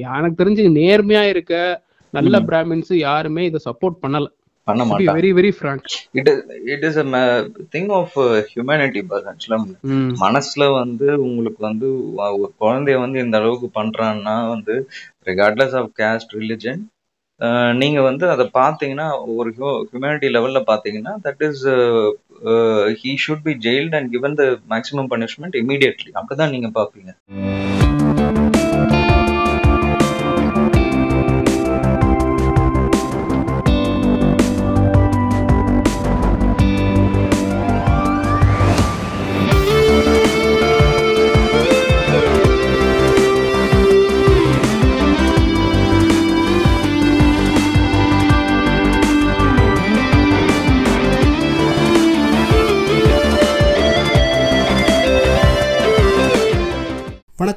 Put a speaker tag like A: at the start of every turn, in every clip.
A: எனக்கு தெரிஞ்சு நேர்மையா இருக்க நல்ல. பிராமின்ஸ் யாருமே இதை சப்போர்ட் பண்ணல.
B: பண்ண மாட்டாங்க.
A: Very
B: very frank it it is thing of humanity ஆக்சுவலா மனசுல வந்து உங்களுக்கு வந்து ஒரு குழந்தைய வந்து இந்த அளவுக்கு பண்றான்னா வந்து ரிகார்ட்லெஸ் ஆஃப் கேஸ்ட் ரிலிஜன் நீங்க வந்து அதை பார்த்தீங்கன்னா ஒரு ஹியூமனிட்டி லெவல்ல பார்த்தீங்கன்னா that is he should be jailed and given the maximum punishment immediately அப்படிதான் நீங்க பார்ப்பீங்க.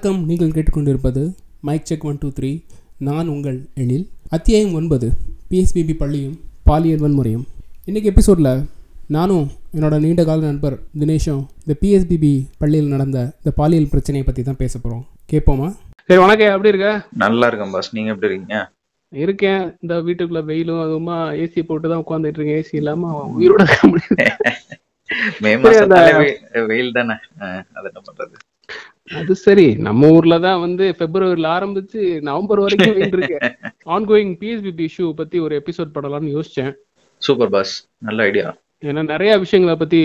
C: வணக்கம். நீங்கள் கேட்டுக்கொண்டிருப்பது mic check one two three நான் உங்கள் எழில். அத்தியாயம் ஒன்பது. பிஎஸ்பிபி பள்ளியும் பாலியல் வன்முறையும் இன்றைக்கி எபிசோடில் நானும் என்னோட நீண்ட கால நண்பர் தினேஷும் இந்த பிஎஸ்பிபி பள்ளியில் நடந்த இந்த பாலியல் பிரச்சனையை பற்றி தான் பேச போகிறோம் கேட்போமா?
A: சரி வணக்கம். எப்படி இருக்க?
B: நல்லா இருக்கேன் பாஸ். நீங்க எப்படி இருக்கீங்க?
A: இருக்கேன். இந்த வீட்டுக்குள்ள வெயிலும் அதுவுமா ஏசி போட்டு தான் உட்காந்துட்டு இருக்கேன். ஏசி இல்லாம உயிரோட
B: மே
A: அந்த-
B: வெயில் தானே. அது என்ன பண்றது?
A: அது சரி. நம்ம ஊர்ல தான் வந்து பிப்ரவரியில ஆரம்பிச்சு நவம்பர் வரைக்கும் இருக்கு ஆன்கோயிங் பிஎஸ்பிபி இஷ்யூ பத்தி ஒரு எபிசோட் பண்ணலாம்னு யோசிச்சேன்.
B: சூப்பர் பாஸ் நல்ல ஐடியா
A: ஏன்னா நிறைய விஷயங்களை பத்தி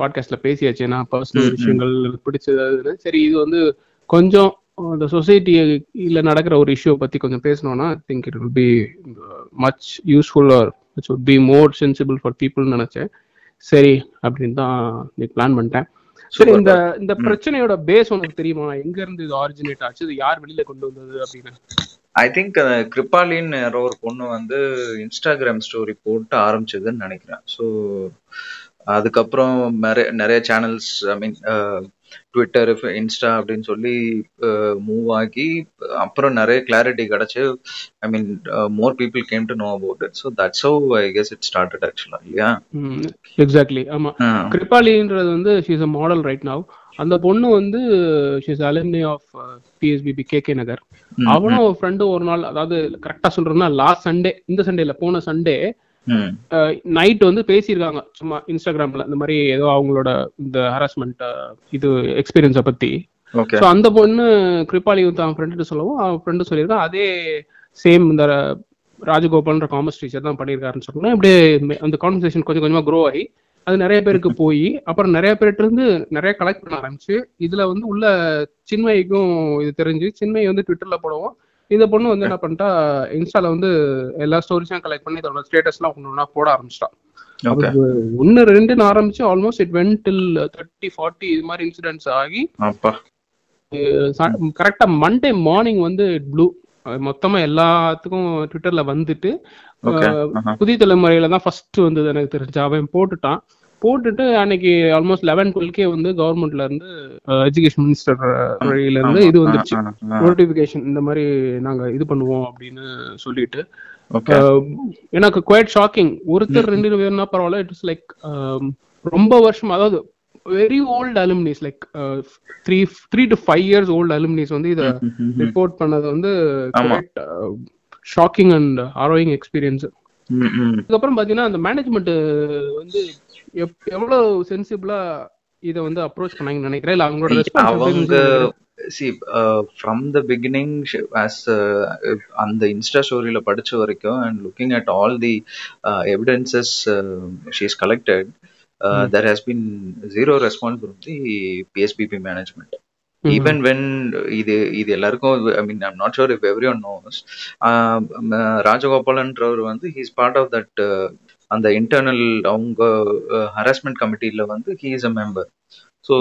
A: பாட்காஸ்ட்ல பேசியாச்சு. நான் பர்சனல். விஷயங்கள் பிடிச்சது. சரி இது வந்து கொஞ்சம் இந்த சொசைட்டில நடக்கிற ஒரு இஷ்யூ பத்தி கொஞ்சம் பேசணும்னா I think it will be much useful or it's would be more sensible for பீப்புள்னு நினைச்சேன். சரி அப்படின்னு தான் பிளான் பண்ணிட்டேன். சரி இந்த இந்த. பிரச்சனையோட பேஸ் உனக்கு தெரியுமா? எங்க இருந்து இது ஆரிஜினேட் ஆச்சு? இது யார் வெளியில கொண்டு வந்தது அப்படின்னு?
B: ஐ திங்க் கிருபாலின்னு யாரோ ஒரு பொண்ணு வந்து இன்ஸ்டாகிராம் ஸ்டோரி போட்டு ஆரம்பிச்சதுன்னு நினைக்கிறேன். ஸோ அதுக்கப்புறம் நிறைய நிறைய channels I mean Twitter Insta அப்படின்னு சொல்லி மூவ் ஆகி அப்புறம் நிறைய கிளாரிட்டி கிடைச்சு I mean more people came to know about it so that's how I guess it started ஆக்சுவலா இல்லையா?
A: எக்ஸாக்ட்லி ஆமா. கிருபாலின்றது வந்து she's a model right now அந்த பொண்ணு வந்து she's alumni of PSBB K K
B: Nagar
A: அவனும் ஒரு ஃப்ரெண்டு ஒரு நாள் அதாவது கரெக்டா சொல்றேன்னா லாஸ்ட் சண்டே இந்த சண்டேல போன சண்டே நைட் வந்து பேசியிருக்காங்க. சும்மா இன்ஸ்டாகிராம்ல இந்த மாதிரி ஏதோ அவங்களோட இந்த ஹராஸ்மெண்ட் இது எக்ஸ்பீரியன்ஸை பத்தி. ஸோ அந்த பொண்ணு கிருபாலி வந்து அவன் ஃப்ரெண்டு சொல்லவும் அவன் ஃப்ரெண்டு சொல்லியிருக்கான் அதே சேம் இந்த ராஜகோபால்ன்ற காமர்ஸ் டீச்சர் தான் பண்ணியிருக்காருன்னு சொன்னா இப்படியே மே- அந்த கான்வர்சேஷன் கொஞ்சம் கொஞ்சமா க்ரோ ஆகி அது நிறைய பேருக்கு போய் அப்புறம் நிறைய பேர்கிட்ட இருந்து நிறைய கலெக்ட் பண்ண ஆரம்பிச்சு இதுல வந்து உள்ள சின்மயிக்கும் இது தெரிஞ்சு சின்மயி வந்து ட்விட்டர்ல போடவும் இந்த பொண்ணு வந்து என்ன பண்ணிட்டா இன்ஸ்டால வந்து எல்லா ஸ்டோரிஸும் கலெக்ட் பண்ணி இதோட ஸ்டேட்டஸ் எல்லாம் ஒன்று ஒன்றா போட ஆரம்பிச்சிட்டா.
B: ஓகே
A: ஒன்னு ரெண்டுன்னு ஆரம்பிச்சு almost it when till thirty forty இது மாதிரி இன்சிடென்ட்ஸ் ஆகி கரெக்டா மண்டே மார்னிங் வந்து ப்ளூ மொத்தமா எல்லாத்துக்கும் ட்விட்டர்ல வந்துட்டு புதிய தலைமுறையில தான் ஃபர்ஸ்ட் வந்தது எனக்கு தெரிஞ்சு. அவன் போட்டுட்டான். போட்டுட்டு அன்னைக்கு ஆல்மோஸ்ட் லெவன் டுவெல்கே வந்து கவர்மெண்ட்ல இருந்து எஜுகேஷன் மினிஸ்டர் வழியில இருந்து இது வந்துருச்சு. நோட்டிபிகேஷன் இந்த மாதிரி நாங்க இது பண்ணுவோம் அப்படின்னு சொல்லிட்டு. எனக்கு குவைட் ஷாக்கிங் ஒருத்தர் ரெண்டு பேர்னா பரவாயில்ல. இட் இஸ் லைக் ரொம்ப வருஷம் அதாவது very old alumnis like three three to five years old alumnis வந்து இதை ரிப்போர்ட் பண்ணது வந்து. ஷாக்கிங் அண்ட் ஆரோயிங் எக்ஸ்பீரியன்ஸ் அதுக்கப்புறம் பாத்தீங்கன்னா அந்த மேனேஜ்மெண்ட் வந்து எவ்வளவு சென்சிபிளா இதை வந்து அப்ரோச் பண்ணாங்கன்னு நினைக்கிறேன்? இல்ல அவங்களோட
B: அவங்க see from the beginning as அந்த இன்ஸ்டா ஸ்டோரியில படிச்ச வரைக்கும் and looking at all the evidences she's collected there has been zero response from the PSBB management even when இது இது எல்லாருக்கும் I mean I'm not sure if every one knows ராஜகோபாலன்றவர் வந்து he's part of that அந்த internal அவங்க harassment கமிட்டில வந்து he is a member so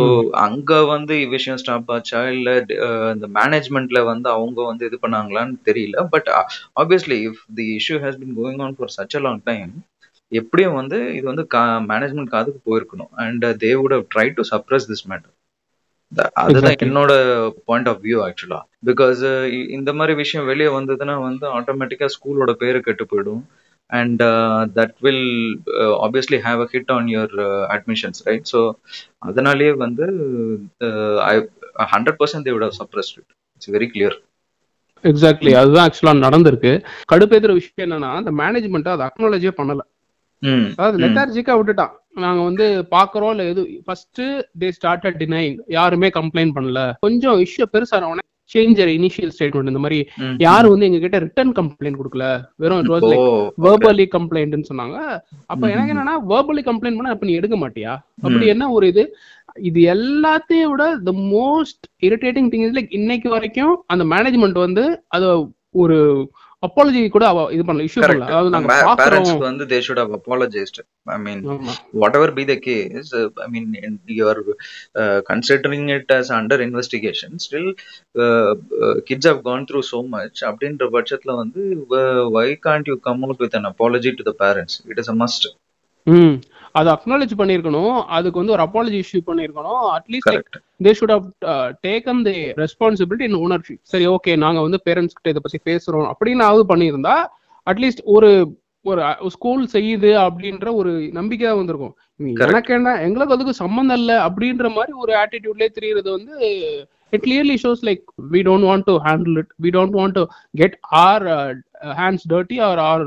B: அங்க வந்து விஷயம் ஸ்டாப் ஆச்சா? இல்ல இந்த மேனேஜ்மெண்ட்ல வந்து அவங்க வந்து இது பண்ணாங்களான்னு தெரியல. But obviously if the issue has been going on for such a long time எப்படியும் வந்து இது வந்து மேனேஜ்மெண்ட் காதுக்கு போயிருக்கணும். And they would have try to suppress this matter அதுதான். என்னோட பாயிண்ட் ஆஃப் வியூ ஆக்சுவலா பிகாஸ் இந்த மாதிரி விஷயம் வெளியே வந்ததுன்னா வந்து ஆட்டோமேட்டிக்கா ஸ்கூலோட பேரு கெட்டு போயிடும். And that will obviously have a hit on your admissions right so அதனாலேயே வந்து I hundred percent they would have suppressed it it's very clear
A: exactly அதுதான் ஆக்சுவலா நடந்திருக்கு. கடுப்பேத்துற விஷயம் என்னன்னா அந்த மேனேஜ்மெண்ட் அதை அக்னாலஜே பண்ணல. அதாவது லெத்தார்ஜிக்கா விட்டுட்டான். நாங்க வந்து பாக்குறோம் இல்ல எது ஃபர்ஸ்ட் தே ஸ்டார்ட் டினைங் யாருமே கம்ப்ளைண்ட் பண்ணல. கொஞ்சம் இஷ்யூ பெருசான உடனே சேஞ்ச் இனிஷியல் ஸ்டேட்மெண்ட் இந்த மாதிரி. யாரும் வந்து எங்க கிட்ட ரிட்டர்ன் கம்ப்ளைண்ட் கொடுக்கல வெறும் இட் வாஸ் லைக். வேர்பலி கம்ப்ளைண்ட்னு சொன்னாங்க அப்ப எனக்கு. என்னன்னா வேர்பலி கம்ப்ளைண்ட் பண்ணா அப்ப நீ எடுக்க மாட்டியா அப்படி என்ன ஒரு இது இது எல்லாத்தையும் விட the most irritating thing like இன்னைக்கு வரைக்கும் அந்த மேனேஜ்மெண்ட் வந்து அத ஒரு அப்பாலஜி கூட இது பண்ணல இஷ்யூ. பண்ணல அதாவது நாங்க
B: parents வந்து they should have apologized. I mean,
A: ஆமா
B: whatever be the case, uh, I mean, in- you're uh, considering it as under investigation. Still, uh, uh, kids have gone through so much. அப்படின்ற பட்சத்துல வந்து uh, why can't you come out with an apology to the parents? It is a must.
A: ம். அதை acknowledge பண்ணிருக்கணும் அதுக்கு வந்து ஒரு apology issue பண்ணிருக்கணும்
B: at least.
A: They should have taken the responsibility in ownership சரி ஓகே நாங்க வந்து பேரண்ட்ஸ் கிட்ட இதை பத்தி பேசுறோம் அப்படின்னாவது பண்ணியிருந்தா அட்லீஸ்ட் ஒரு ஒரு ஸ்கூல் செய்யுது அப்படின்ற ஒரு நம்பிக்கை தான் வந்திருக்கும். எனக்கு என்ன எங்களுக்கு அதுக்கு சம்மந்தம் இல்லை அப்படின்ற மாதிரி ஒரு ஆட்டிடியூட்லயே தெரியறது வந்து it clearly shows like we don't want to handle it we don't want to get our hands dirty or our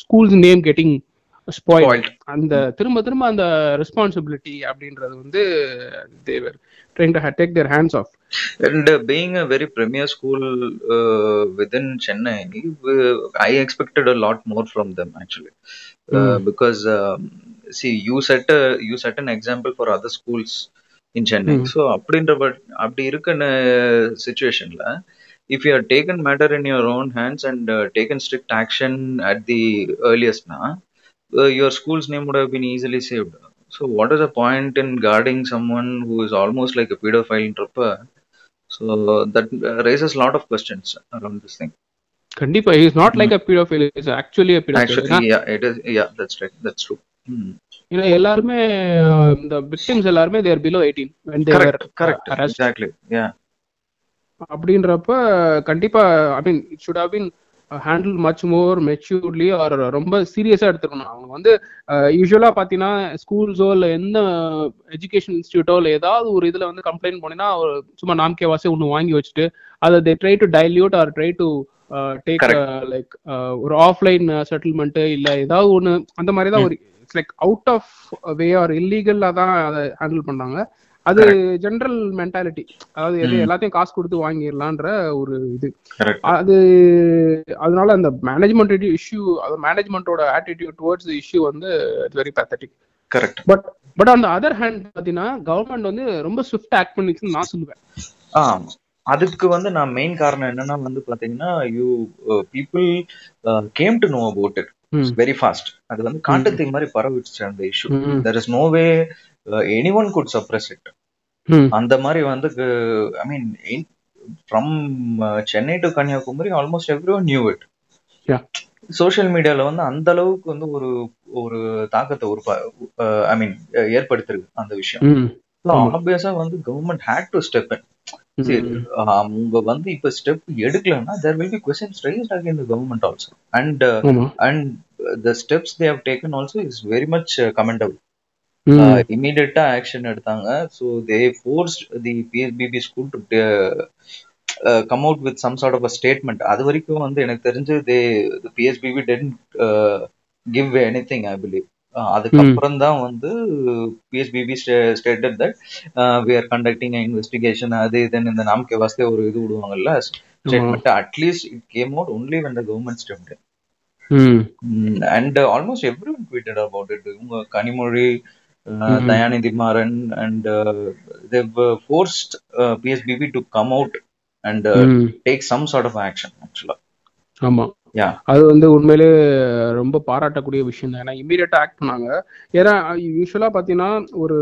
A: school's name getting
B: spoil.
A: அந்த திரும்ப திரும்ப அந்த ரெஸ்பான்சிபிலிட்டி அப்படின்றது வந்து they're trying to take their hands off
B: And uh, being a very premier school uh, within Chennai, uh, I expected a lot more from them actually, uh, because um, see, you set a you set an example for other schools in Chennai.
A: Mm.
B: So அப்படின்ற but அப்படி இருக்க சுச்சுவேஷன்ல if you have taken matter in your own hands and uh, taken strict action at the earliest na, uh, your school's name would have been easily saved. So what is the point in guarding someone who is almost like a pedophile intrapa? So that uh, raises a lot of questions around this thing.
A: கண்டிப்பா is not like a pedophile is actually a pedophile
B: Actually, yeah, it is. Yeah, that's right. That's true. Hmm.
A: ஏன்னா எல்லாருமே அஹ், இந்த victims எல்லாருமே they're below eighteen when they were
B: Correct. Correct.
A: arrested
B: Exactly. Yeah.
A: அப்படின்றப்ப கண்டிப்பா I mean it should have been Handle much more maturely or ரொம்ப சீரியஸா எடுத்துக்கணும். அவங்க வந்து யூஸ்வலா பாத்தீங்கன்னா ஸ்கூல்ஸோ இல்ல எந்த எஜுகேஷன் இன்ஸ்டியூட்டோ இல்ல ஏதாவது ஒரு இதுல வந்து கம்ப்ளைண்ட் பண்ணினா சும்மா நாம்கே வாசி ஒன்னு வாங்கி வச்சுட்டு அதை they try to dilute or try to take like ஒரு ஆஃப்லைன் செட்டில்மெண்ட் இல்ல ஏதாவது ஒண்ணு அந்த மாதிரி தான் ஒரு like out of way or இல்லீகல்லா தான் அதை ஹேண்டில் பண்றாங்க. அது ஜென்ரல் மென்டாலிட்டி அதாவது எது எல்லாத்தையும் காசு கொடுத்து வாங்கிடலான்ற ஒரு இது. அது அதனால அந்த மேனேஜ்மெண்ட் இஷ்யூ அது மேனேஜ்மெண்டோட ஆட்டிடியூட் டுவர்ட்ஸ் இஷ்யூ வந்து it's very pathetic
B: Correct.
A: But but on the other hand பாத்தீங்கன்னா கவர்மெண்ட் வந்து ரொம்ப ஸ்விஃப்ட் ஆக்ட் பண்ணிச்சுன்னு நான் சொல்லுவேன்.
B: அதுக்கு வந்து நான் மெயின் காரணம் என்னன்னா வந்து பாத்தீங்கன்னா you people came to know about it very fast அது வந்து காட்டுத்தீ மாதிரி பரவிடுச்சு அந்த issue there is no way any one could suppress it அந்த மாதிரி வந்து I mean from Chennai to Kanyakumari almost every one knew
A: it.
B: Social மீடியால வந்து அந்த அளவுக்கு வந்து ஒரு ஒரு தாக்கத்தை ஒரு ஐ மீன் ஏற்படுத்திருக்கு அந்த விஷயம். ஆப்வியஸா வந்து கவர்மெண்ட் ஹேட் டு ஸ்டெப் அவங்க வந்து இப்ப step எடுக்கலன்னா there will be questions raised again the government also and and the steps they have taken also is very much commendable இமீடியட்டா ஆக்ஷன் எடுத்தாங்க. So they force the PSBB school to come out with some sort of a statement அது வரைக்கும் வந்து எனக்கு தெரிஞ்சு they PSBB didn't give any thing I believe அதுக்கப்புறம் தான் வந்து PSBB stated that we are conducting investigation அது இதுன்னு இந்த நாம்கே வாஸ்தே ஒரு இது விடுவாங்கல்ல statement at least it came out only when the government stepped and almost every one tweeted about it உங்க Kanimozhi Dayanidhi Maran and they forced PSBB to come out and take some sort of action ஆக்சுவலா
A: ஆமா. அது வந்து உண்மையிலே ரொம்ப பாராட்டக்கூடிய விஷயம் தான். ஏன்னா இமீடியட்டா ஆக்ட் பண்ணாங்க. ஏன்னா யூஸ்வலா பாத்தீங்கன்னா ஒரு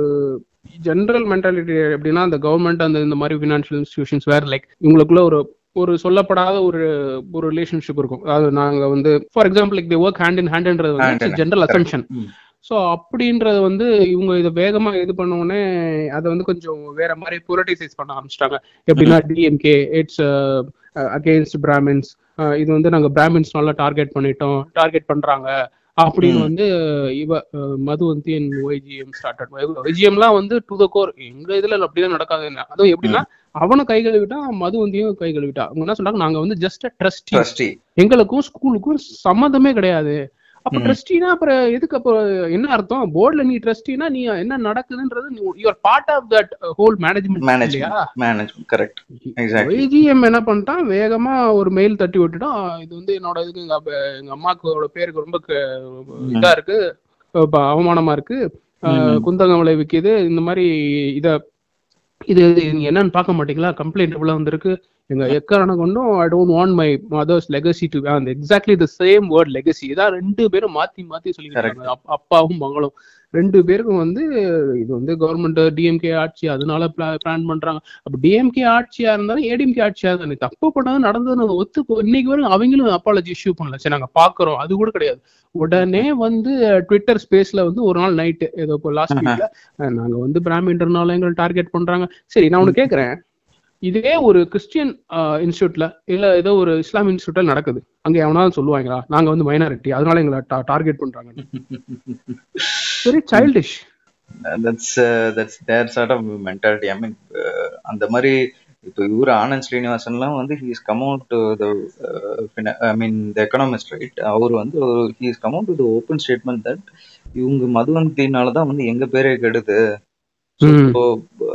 A: ஜென்ரல் மென்டாலிட்டி எப்படின்னா அந்த கவர்மெண்ட் அந்த இந்த மாதிரி ஃபினான்ஷியல் இன்ஸ்டிடியூஷன்ஸ் வேற லைக் இவங்களுக்குள்ள ஒரு ஒரு சொல்லப்படாத ஒரு ஒரு ரிலேஷன்ஷிப் இருக்கும். அதாவது நாங்க வந்து for example like the work hand in ஹேண்ட்ன்றது வந்து ஜென்ரல் அசம்ஷன் ஸோ அப்படின்றது வந்து இவங்க இதை வேகமா இது பண்ண உடனே அதை வந்து கொஞ்சம் வேற மாதிரி பொலிட்டிசைஸ் பண்ண ஆரம்பிச்சிட்டாங்க. எப்படின்னா டிஎம்கே இட்ஸ் அகெயின்ஸ்ட் பிராமின்ஸ் இது வந்து நாங்க பிராமின்ஸ் நல்லா டார்கெட் பண்ணிட்டோம் டார்கெட் பண்றாங்க. அப்படின்னு. வந்து இவ அஹ், மதுவந்தி ஒய்ஜிஎம் ஸ்டார்டட் ஒய்ஜிஎம்லாம் வந்து டு த கோர் எங்க இதுல அப்படிதான் நடக்காது. அதுவும் எப்படின்னா அவனை கை கழுவிட்டா மதுவந்தியும் கை கழுவிட்டா. அவங்க என்ன சொல்றாங்க? நாங்க வந்து ஜஸ்ட் ட்ரஸ்டி எங்களுக்கும் ஸ்கூலுக்கும் சம்மந்தமே கிடையாது. அப்ப. ட்ரஸ்டினா அப்புறம் எதுக்கு அப்போ என்ன அர்த்தம்? போர்டுல நீ ட்ரஸ்டினா நீ என்ன நடக்குதுன்றது you're part of that whole
B: management management correct Exactly.
A: YGM என்ன பண்ணிட்டான்? வேகமா ஒரு மெயில் தட்டி விட்டுட்டான். இது வந்து என்னோட இதுக்கு எங்க அம்மாக்கோட பேருக்கு ரொம்ப இதா இருக்கு. அவமானமா இருக்கு. குந்தகம் விளைவிக்குது இந்த மாதிரி இத இது என்னன்னு பார்க்க மாட்டீங்களா? கம்ப்ளைண்ட் இவ்வளவு வந்திருக்கு. எங்க எக்காரண கொண்டும் I don't want my mother's legacy to அந்த exactly the same word legacy இதான் ரெண்டு பேரும் மாத்தி மாத்தி சொல்லிக்கிறாங்க அப்- அப்பாவும் மகளும். ரெண்டு பேருக்கும் வந்து இது வந்து கவர்மெண்ட் டிஎம்கே ஆட்சி அதனால பிளான் பண்றாங்க. அப்ப டிஎம்கே ஆட்சியா இருந்தாலும் ஏடிஎம்கே ஆட்சியா இருந்தாலும் தப்பு பண்ணது நடந்ததுன்னு ஒத்து இன்னைக்கு வரைக்கும் அவங்களும் அப்பாலஜி இஷ்யூ பண்ணல. சரி நாங்க பாக்குறோம் அது கூட கிடையாது. உடனே வந்து ட்விட்டர் ஸ்பேஸ்ல வந்து ஒரு நாள் நைட்டு ஏதோ இப்போ லாஸ்ட் வீக்ல நாங்க வந்து பிராமின்றனால எங்களை டார்கெட் பண்றாங்க. சரி நான் ஒண்ணு கேக்குறேன். இதே ஒரு கிறிஸ்டியன் இன்ஸ்டியூட்ல இல்ல ஏதோ ஒரு இஸ்லாம் இன்ஸ்டியூட்ல நடக்குது. அங்க எவனாலும் சொல்லுவாங்களா நாங்க வந்து மைனாரிட்டி அதனால எங்களை டார்கெட் பண்றாங்க. Very childish
B: that's that's their sort of mentality I mean அந்த மாதிரி இப்போ இவர் ஆனந்த் ஸ்ரீனிவாசன்லாம் வந்து he's come out the I mean the economist right அவர் வந்து he's come out to open statement that இவங்க மதுவந்தினால தான் வந்து எங்க பேரே கெடுது.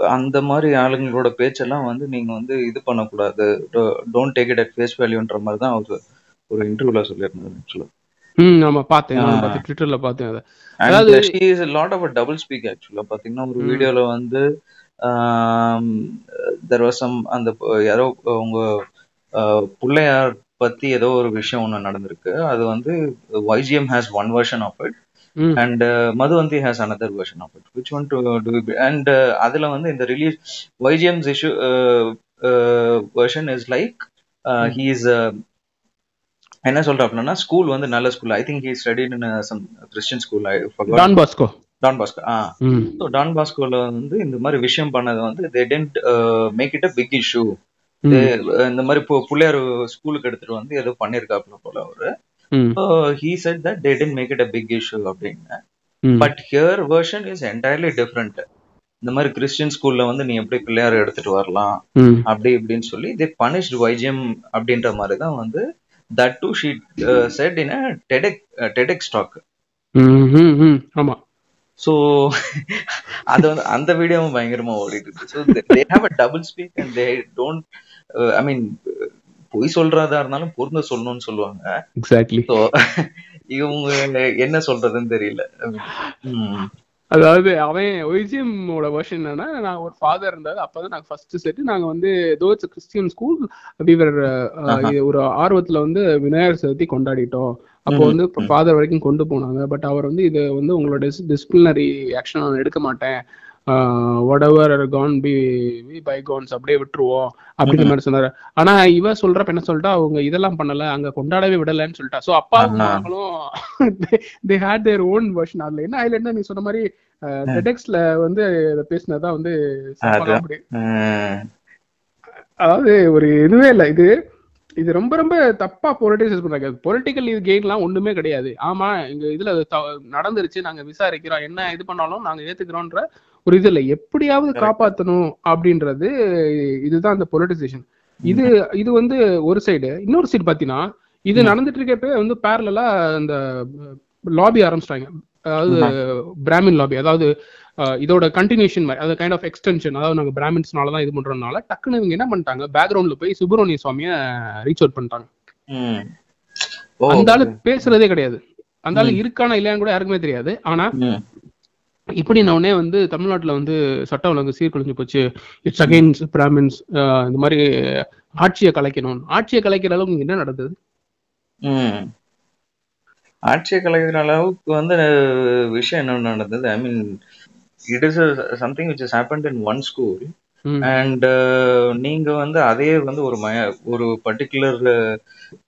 B: அந்த மாதிரி ஆளுங்களோட பேச்செல்லாம் வந்து நீங்க வந்து இது பண்ணக்கூடாது. Don't take it at face வேல்யூன்ற மாதிரி தான் அவர் ஒரு இன்டர்வியூல சொல்லியிருந்தாரு ஆக்சுவலா
A: ம் ஆமா பார்த்தேன். ட்விட்டர்ல பார்த்தேன் அதை. அதாவது-
B: she is lot of double speak ஆக்சுவலா பாத்தீங்கன்னா ஒரு. வீடியோல வந்து தெர் வாஸ் சம் அந்த யாரோ உங்க பிள்ளையார் பத்தி ஏதோ ஒரு விஷயம் ஒண்ணு நடந்திருக்கு. அது வந்து YGM has one version of
A: it.
B: And Madhuvanthi has another version of it which one to to and அதுல வந்து இந்த release YGM's issue version is like he is என்ன சொல்றாப்லன்னா ஸ்கூல் வந்து நல்ல school I think he studied in some Christian school I
A: Don Bosco
B: Don Bosco ah. So Don பாஸ்கோல வந்து இந்த மாதிரி விஷயம் பண்ணது வந்து they didn't make it a big
A: issue.
B: இந்த மாதிரி இப்போ பிள்ளையார் ஸ்கூலுக்கு எடுத்துட்டு வந்து ஏதோ பண்ணிருக்காப்ல போல அவரு. He said that they didn't make it a big issue அப்படின்னு. But her version is entirely different இந்த மாதிரி கிறிஸ்டியன் ஸ்கூல்ல வந்து நீ எப்படி பிள்ளையார் எடுத்துட்டு வரலாம்?
A: ம்
B: அப்படி இப்படின்னு சொல்லி தே பனிஷ்ட் வைஜியம் அப்படின்ற மாதிரி தான் வந்து that to sheet said in டெடெக் டெடெக் ஸ்டாக்
A: ஆமா.
B: ஸோ அது வந்து அந்த வீடியோவும் பயங்கரமா ஓடிட்டு இருக்கு so they have a double speak and they don't I mean பொய் சொல்றதா இருந்தாலும் பொருந்த சொல்லணும்னு சொல்லுவாங்க
A: எக்ஸாக்ட்லி
B: இவங்க என்ன சொல்றதுன்னு தெரியல.
A: அதாவது அவன் ஒய்ஜிஎம்மோட வெர்ஷன் என்னன்னா நான் ஒரு ஃபாதர் இருந்தாரு அப்பதான் நாங்க ஃபர்ஸ்ட் செட் நாங்க வந்து ஏதோ கிறிஸ்டியன் ஸ்கூல் விவர். ஒரு ஆர்வத்துல வந்து விநாயகர் சதுர்த்தி கொண்டாடிட்டோம் அப்போ வந்து. ஃபாதர் வரைக்கும் கொண்டு போனாங்க பட் அவர் வந்து இது வந்து உங்களோட டிசிப்ளினரி ஆக்ஷன் நான் எடுக்க மாட்டேன் what ever can be be bygones அப்படியே விட்டுருவோம் அப்படின்ற. மாதிரி சொன்னாரு. ஆனா இவ சொல்றப்ப என்ன சொல்லிட்டா அவங்க இதெல்லாம் பண்ணல அங்க கொண்டாடவே விடலன்னு சொல்லிட்டா. சோ. மகளும் they had their own version அதுல என்ன ஹைலைட்னா நீ சொன்ன மாதிரி டெடெக்ஸ்ல வந்து இத பேசினதான் வந்து. அதாவது ஒரு இதுவே இல்ல. இது இது ரொம்ப ரொம்ப தப்பா பொலிட்டிசைஸ் பண்றாங்க. பொலிட்டிக்கல் இது கெயின்லாம் ஒண்ணுமே கிடையாது. ஆமா எங்க இதுல நடந்துருச்சு நாங்க விசாரிக்கிறோம் என்ன இது பண்ணாலும் நாங்க ஏத்துக்கிறோம்ன்ற ஒரு இது இல்ல? எப்படியாவது. காப்பாத்தணும் அப்படின்றது இதுதான் அந்த பொலிட்டிசேஷன் இது இது வந்து ஒரு சைடு இன்னொரு சைடு பாத்தீங்கன்னா இது. நடந்துட்டு இருக்கப்ப வந்து பேரலா அந்த லாபி ஆரம்பிச்சிட்டாங்க. அதாவது பிராமின் லாபி அதாவது இதோட கண்டினியூஷன் மாதிரி அதாவது கைண்ட் ஆஃப் எக்ஸ்டென்ஷன் அதாவது நாங்க பிராமின்ஸ்னால தான் இது பண்றதுனால டக்குன்னு இவங்க என்ன பண்ணிட்டாங்க? பேக்ரவுண்ட்ல போய் சுப்பிரமணிய சுவாமிய ரீச் அவுட் பண்ணிட்டாங்க. அந்த ஆளு பேசுறதே கிடையாது. அந்த ஆளு. இருக்கானா இல்லையான்னு கூட யாருக்குமே தெரியாது. ஆனா. இப்படி உடனே வந்து தமிழ்நாட்டுல வந்து சட்டம் ஒழுங்கு சீர்குலைஞ்சு போச்சு. இட்ஸ் அகைன்ஸ் பிராமின்ஸ் இந்த மாதிரி ஆட்சியை கலைக்கணும். ஆட்சியை கலைக்கிற அளவுக்கு என்ன நடந்தது.
B: ஆட்சியை கலைக்கிற அளவுக்கு வந்து விஷயம் என்ன நடந்தது? I mean it is something which is happened in one
A: school.
B: And நீங்க வந்து அதே வந்து ஒரு மய ஒரு பர்டிகுலர்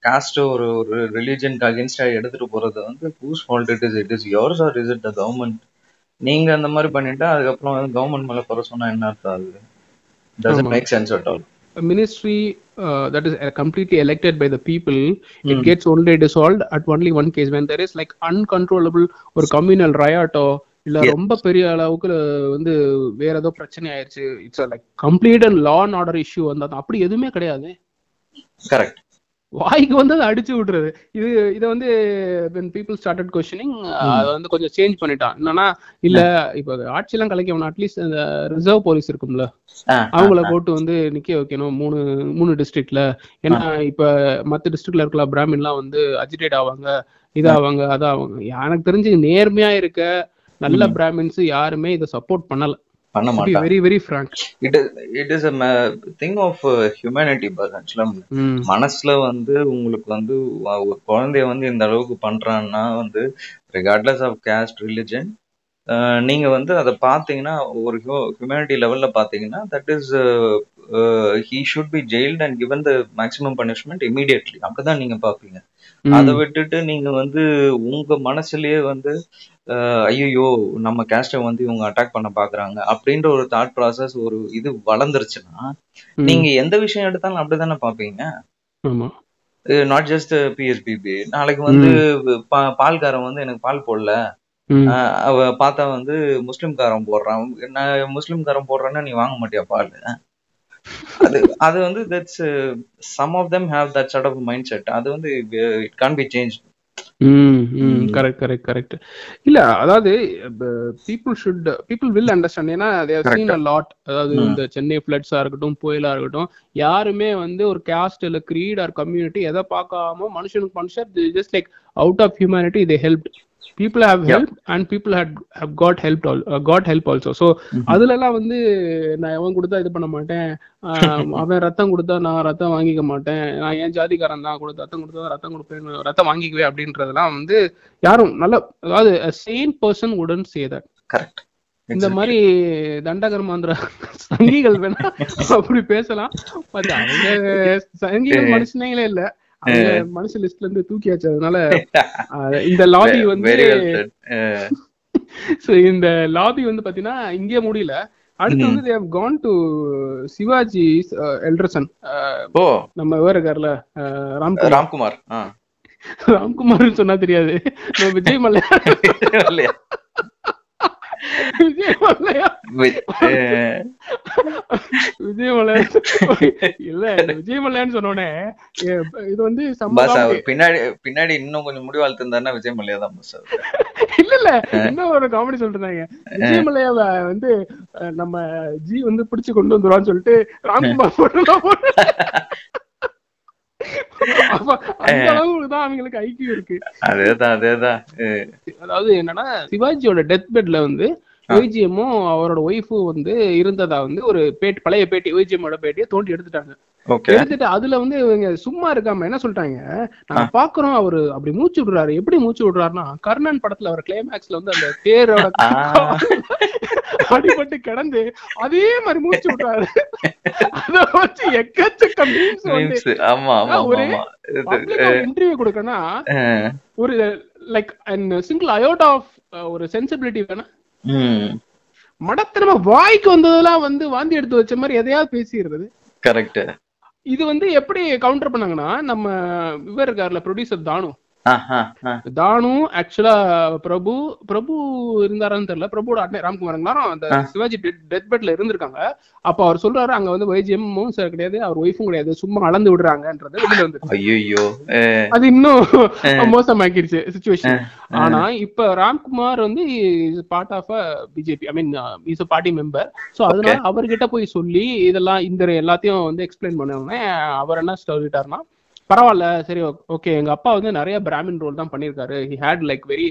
B: காஸ்ட் ஒரு ஒரு ரிலீஜனுக்கு அகேன்ஸ்டா எடுத்துட்டு போறது வந்து whose fault it is it is yours or is it the government நீங்க அந்த மாதிரி பண்ணிட்டா அதுக்கப்புறம் கவர்மெண்ட் மேல குறை சொன்னா என்ன அர்த்தம் அது?
A: Doesn't.
B: Make sense at all
A: ministry uh, that is uh, completely elected by the people it gets only dissolved at only one case. When there is like uncontrollable ஒரு communal riot or இல்ல ரொம்ப பெரிய அளவுக்கு வந்து வேற ஏதோ பிரச்சனை ஆயிருச்சு. It's like complete and law and order issue வந்தா அப்படி எதுவுமே கிடையாது.
B: கரெக்ட்
A: வாய்க்கு வந்து அதை அடிச்சு விடுறது இது இதை வந்து when people started questioning அதை வந்து கொஞ்சம் சேஞ்ச் பண்ணிட்டான். என்னன்னா இல்ல இப்ப ஆட்சியெல்லாம் கலைக்கணும். அட்லீஸ்ட் இந்த ரிசர்வ் போலீஸ் இருக்கும்ல. அவங்கள போட்டு வந்து நிக்க வைக்கணும். மூணு மூணு டிஸ்ட்ரிக்ட்ல ஏன்னா இப்ப மத்த டிஸ்ட்ரிக்ட்ல இருக்கலாம் பிராமின்லாம் வந்து அஜிடேட் ஆவாங்க இதாவாங்க அதாவாங்க. எனக்கு தெரிஞ்சு நேர்மையா இருக்க நல்ல பிராமின்ஸ் யாருமே இதை சப்போர்ட் பண்ணல.
B: பண்ண மாட்டாங்க.
A: Very
B: very frank it it is thing of humanity ஆக்சுவலா மனசுல வந்து உங்களுக்கு வந்து ஒரு குழந்தைய வந்து இந்த அளவுக்கு பண்றான்னா வந்து ரிகார்ட்லெஸ் ஆஃப் கேஸ்ட் ரிலிஜன் நீங்க வந்து அதை பார்த்தீங்கன்னா ஒரு ஹியூமனிட்டி லெவல்ல பார்த்தீங்கன்னா that is he should be jailed and given the maximum punishment immediately அப்படிதான் நீங்க பார்ப்பீங்க அதை விட்டுட்டு நீங்க வந்து உங்க மனசுலயே வந்து ஐயோ நம்ம கேஸ்டை வந்து இவங்க அட்டாக் பண்ண பாக்குறாங்க அப்படின்ற ஒரு தாட் ப்ராசஸ் ஒரு இது வளர்ந்துருச்சுன்னா நீங்க எந்த விஷயம் எடுத்தாலும் அப்படிதானே பாப்பீங்க? நாட் ஜஸ்ட் பிஎஸ்பிபி நாளைக்கு வந்து பால்காரன் வந்து எனக்கு பால் போடல. அவ பார்த்தா வந்து முஸ்லிம்காரன் போடுறான். நான் முஸ்லிம்காரன் போடுறேன்னா நீ வாங்க மாட்டியா பால்? அது அது வந்து that's some of them have that sort of mind set அது வந்து it can be change
A: correct correct correct இல்ல அதாவது people should people will understand ஏன்னா சீன் அ லாட் அதாவது இந்த சென்னை ஃபிளட்ஸா இருக்கட்டும் புயலா இருக்கட்டும் யாருமே வந்து ஒரு கேஸ்ட் இல்ல creed ஆர் கம்யூனிட்டி எதை பார்க்காம மனுஷனுக்கு மனுஷன் just like out of humanity they help people have help and people had have got help got help also so அதுல எல்லாம் வந்து நான் எவன் கொடுத்தா இது பண்ண மாட்டேன். அவன் ரத்தம் கொடுத்தா நான் ரத்தம் வாங்கிக்க மாட்டேன். நான் என் ஜாதிக்காரன் தான் கொடுத்து ரத்தம் கொடுத்தா ரத்தம் கொடுப்பேன் ரத்தம் வாங்கிக்குவேன் அப்படின்றதெல்லாம் வந்து யாரும் நல்ல அதாவது சேம் பர்சன் உடன் சே தட்
B: கரெக்ட்
A: இந்த மாதிரி தண்டகர்மாந்திர சங்கிகள் வேணா அப்படி பேசலாம். பட் அவங்க சங்கிகள் மனுஷனங்களே இல்ல. மனுஷ லிஸ்ட்ல இருந்து தூக்கியாச்சு. அதனால இந்த லாபி வந்து இந்த லாபி வந்து பாத்தீங்கன்னா இங்கே முடியல. அடுத்து வந்து தேவ் கான் டு சிவாஜி எல்டர்சன்
B: ஓ.
A: நம்ம வேற இருக்கார்ல ராம்குமார்
B: ராம்குமார்
A: ராம்குமார்னு சொன்னா தெரியாது. நம்ம விஜய் மல்லையா
B: இல்லையா
A: விஜய் மல்லையா
B: வி- அஹ்,
A: விஜய் மல்லையா இல்ல இந்த விஜய் மல்லையான்னு சொன்னோடனே இது வந்து
B: பின்னாடி பின்னாடி இன்னும் கொஞ்சம் முடி வளர்த்திருந்தாருன்னா விஜய் மல்லையா தான் பாஸ்
A: இல்ல இல்ல இன்னும் ஒரு காமெடி சொல்றாங்க விஜய் மல்லையா வந்து நம்ம ஜி வந்து பிடிச்சு கொண்டு வந்துருவான்னு சொல்லிட்டு ராம்குமார் போட்டு அவங்களுக்கு ஐக்கியம் இருக்கு.
B: அதேதான் அதேதான்.
A: அதாவது என்னன்னா சிவாஜியோட டெத் பெட்ல வந்து ஒய்ஜிஎம்மும் அவரோட ஒய்ஃபும் வந்து இருந்ததா வந்து ஒரு பேட்டி பழைய பேட்டி ஒய்ஜிஎம்மோட பேட்டியை தோண்டி எடுத்துட்டாங்க. எடுத்துட்டு அதுல வந்து இவங்க சும்மா இருக்காம என்ன சொல்லிட்டாங்க? நாங்க பாக்குறோம் அவரு அப்படி மூச்சு விடுறாரு. எப்படி மூச்சு விடுறாருன்னா கர்ணன் படத்துல அவர் கிளைமேக்ஸ்ல வந்து அந்த தேரோட அடிபட்டு கிடந்து அதே மாதிரி மூச்சு விடுறாரு. அத வச்சு எக்கச்சக்க வந்து ஒரு இன்டர்வியூ கொடுக்கனா ஒரு லைக் சிங்கிள் அயோட் ஆஃப் ஒரு சென்சிபிலிட்டி வேணா. மடத்தனமா வாய்க்கு வந்ததெல்லாம் வந்து வாந்தி எடுத்து வச்ச மாதிரி எதையாவது பேசிடுறது.
B: கரெக்ட்
A: இது வந்து எப்படி கவுண்டர் பண்ணாங்கன்னா நம்ம இவர் இருக்கார்ல ப்ரொடியூசர் தானு.
B: ஆஹா ஆ.
A: தானு ஆக்சுவலா பிரபு பிரபு இருந்தாரான்னு தெரியல. பிரபுவோட அண்ணன் ராம்குமார் அந்த சிவாஜி டெத் பெட்ல இருந்திருக்காங்க. அப்ப அவர் சொல்றாரு அங்க வந்து வைஜிஎம்மும் கிடையாது அவர் ஒய்ஃபும் கிடையாது. சும்மா அளந்து விடுறாங்கன்றது வெளியில வந்து அது இன்னும் மோசமாக்கிருச்சு சுச்சுவேஷன் ஆனா இப்ப ராம்குமார் வந்து part of BJP I mean is party member so அதனால அவர்கிட்ட போய் சொல்லி இதெல்லாம் இந்த எல்லாத்தையும் வந்து எக்ஸ்பிளைன் பண்ண அவர் என்ன சொல்லிட்டாருன்னா பரவாயில்ல சரி ஓகே எங்க அப்பா வந்து நிறைய பிராமின் ரோல் தான் பண்ணியிருக்காரு. ஹி ஹேட் லைக் வெரி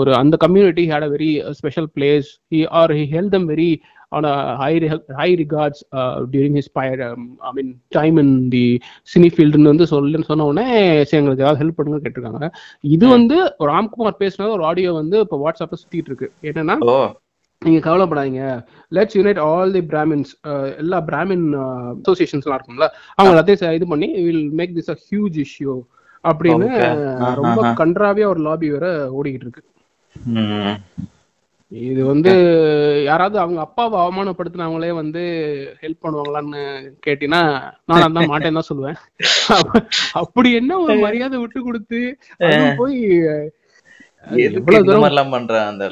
A: ஒரு அந்த community had a very special place he or he held them very on a high re- high regards uh, during his prior um, I mean time in the cine ஃபீல்டுன்னு வந்து சொல்லு சொன்ன உடனே சரி எங்களுக்கு ஏதாவது help பண்ணுங்க கேட்டிருக்காங்க. இது வந்து ராம்குமார் பேசினது ஒரு ஆடியோ வந்து இப்போ வாட்ஸ்அப்ல சுத்திட்டு இருக்கு. என்னன்னா நீங்க கவலைப்படாதீங்க. Let's unite all the Brahmins எல்லா பிராமின் அசோசியேஷன்ஸ்லாம் இருக்கும்ல அவங்க எல்லாத்தையும் இது பண்ணி will make this a huge issue அப்படின்னு ரொம்ப கன்றாவியா ஒரு லாபி வேற ஓடிக்கிட்டு இருக்கு. இது வந்து யாராவது அவங்க அப்பாவை அவமானப்படுத்தினவங்களே வந்து ஹெல்ப் பண்ணுவாங்களான்னு கேட்டீங்கன்னா நான் அதான் மாட்டேன் தான் சொல்லுவேன். அப்ப- அப்படி என்ன ஒரு மரியாதை விட்டு கொடுத்து போய் எவ்வளவு தூரம்
B: பண்றான் அந்த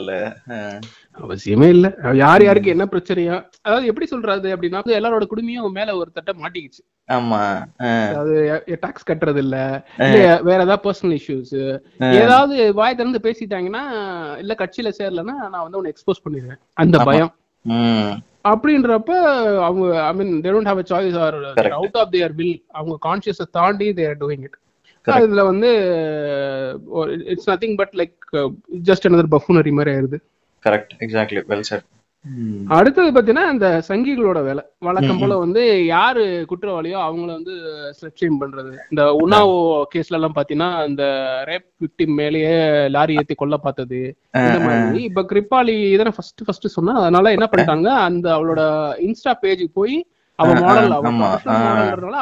A: அவசியமே இல்ல. யார் யாருக்கு என்ன பிரச்சனையா அதாவது எப்படி சொல்றது அப்படின்னா எல்லாரோட குடுமையும் அவன் மேல ஒரு தட்ட மாட்டிக்கிச்சு.
B: ஆமா
A: அதாவது டாக்ஸ் கட்டுறது இல்ல வேற ஏதாவது பர்சனல் இஷ்யூஸ் ஏதாவது வாய் திறந்து பேசிட்டாங்கன்னா இல்ல கட்சியில சேரலன்னா நான் வந்து உன்னை எக்ஸ்போஸ் பண்ணிடுவேன். அந்த. பயம். அப்படின்றப்ப அவங்க I mean they don't have a choice
B: or.
A: Out of their will அவங்க கான்சியஸை தாண்டி தேர் டூயிங் இட். இதுல வந்து it's nothing but like just another buffoonery மாதிரி ஆயிருது.
B: கரெக்ட் எக்ஸாக்ட்லி வெல் செட்
A: அடுத்தது பாத்தீங்கன்னா இந்த சங்கிகளோட வேலை. வழக்கம் போல வந்து யாரு குற்றவாளியோ அவங்கள வந்து ஸ்லெட் பண்றது. இந்த உணாவோ கேஸ்ல எல்லாம் பாத்தீங்கன்னா இந்த ரேப் விக்டிம் மேலேயே லாரி ஏத்தி கொல்ல பார்த்தது. இந்த மாதிரி. இப்ப கிருப்பாளி இதனை ஃபர்ஸ்ட் ஃபர்ஸ்ட் சொன்னா அதனால என்ன பண்ணிட்டாங்க அந்த அவளோட இன்ஸ்டா பேஜுக்கு போய் அவ மாடல்
B: ஆ,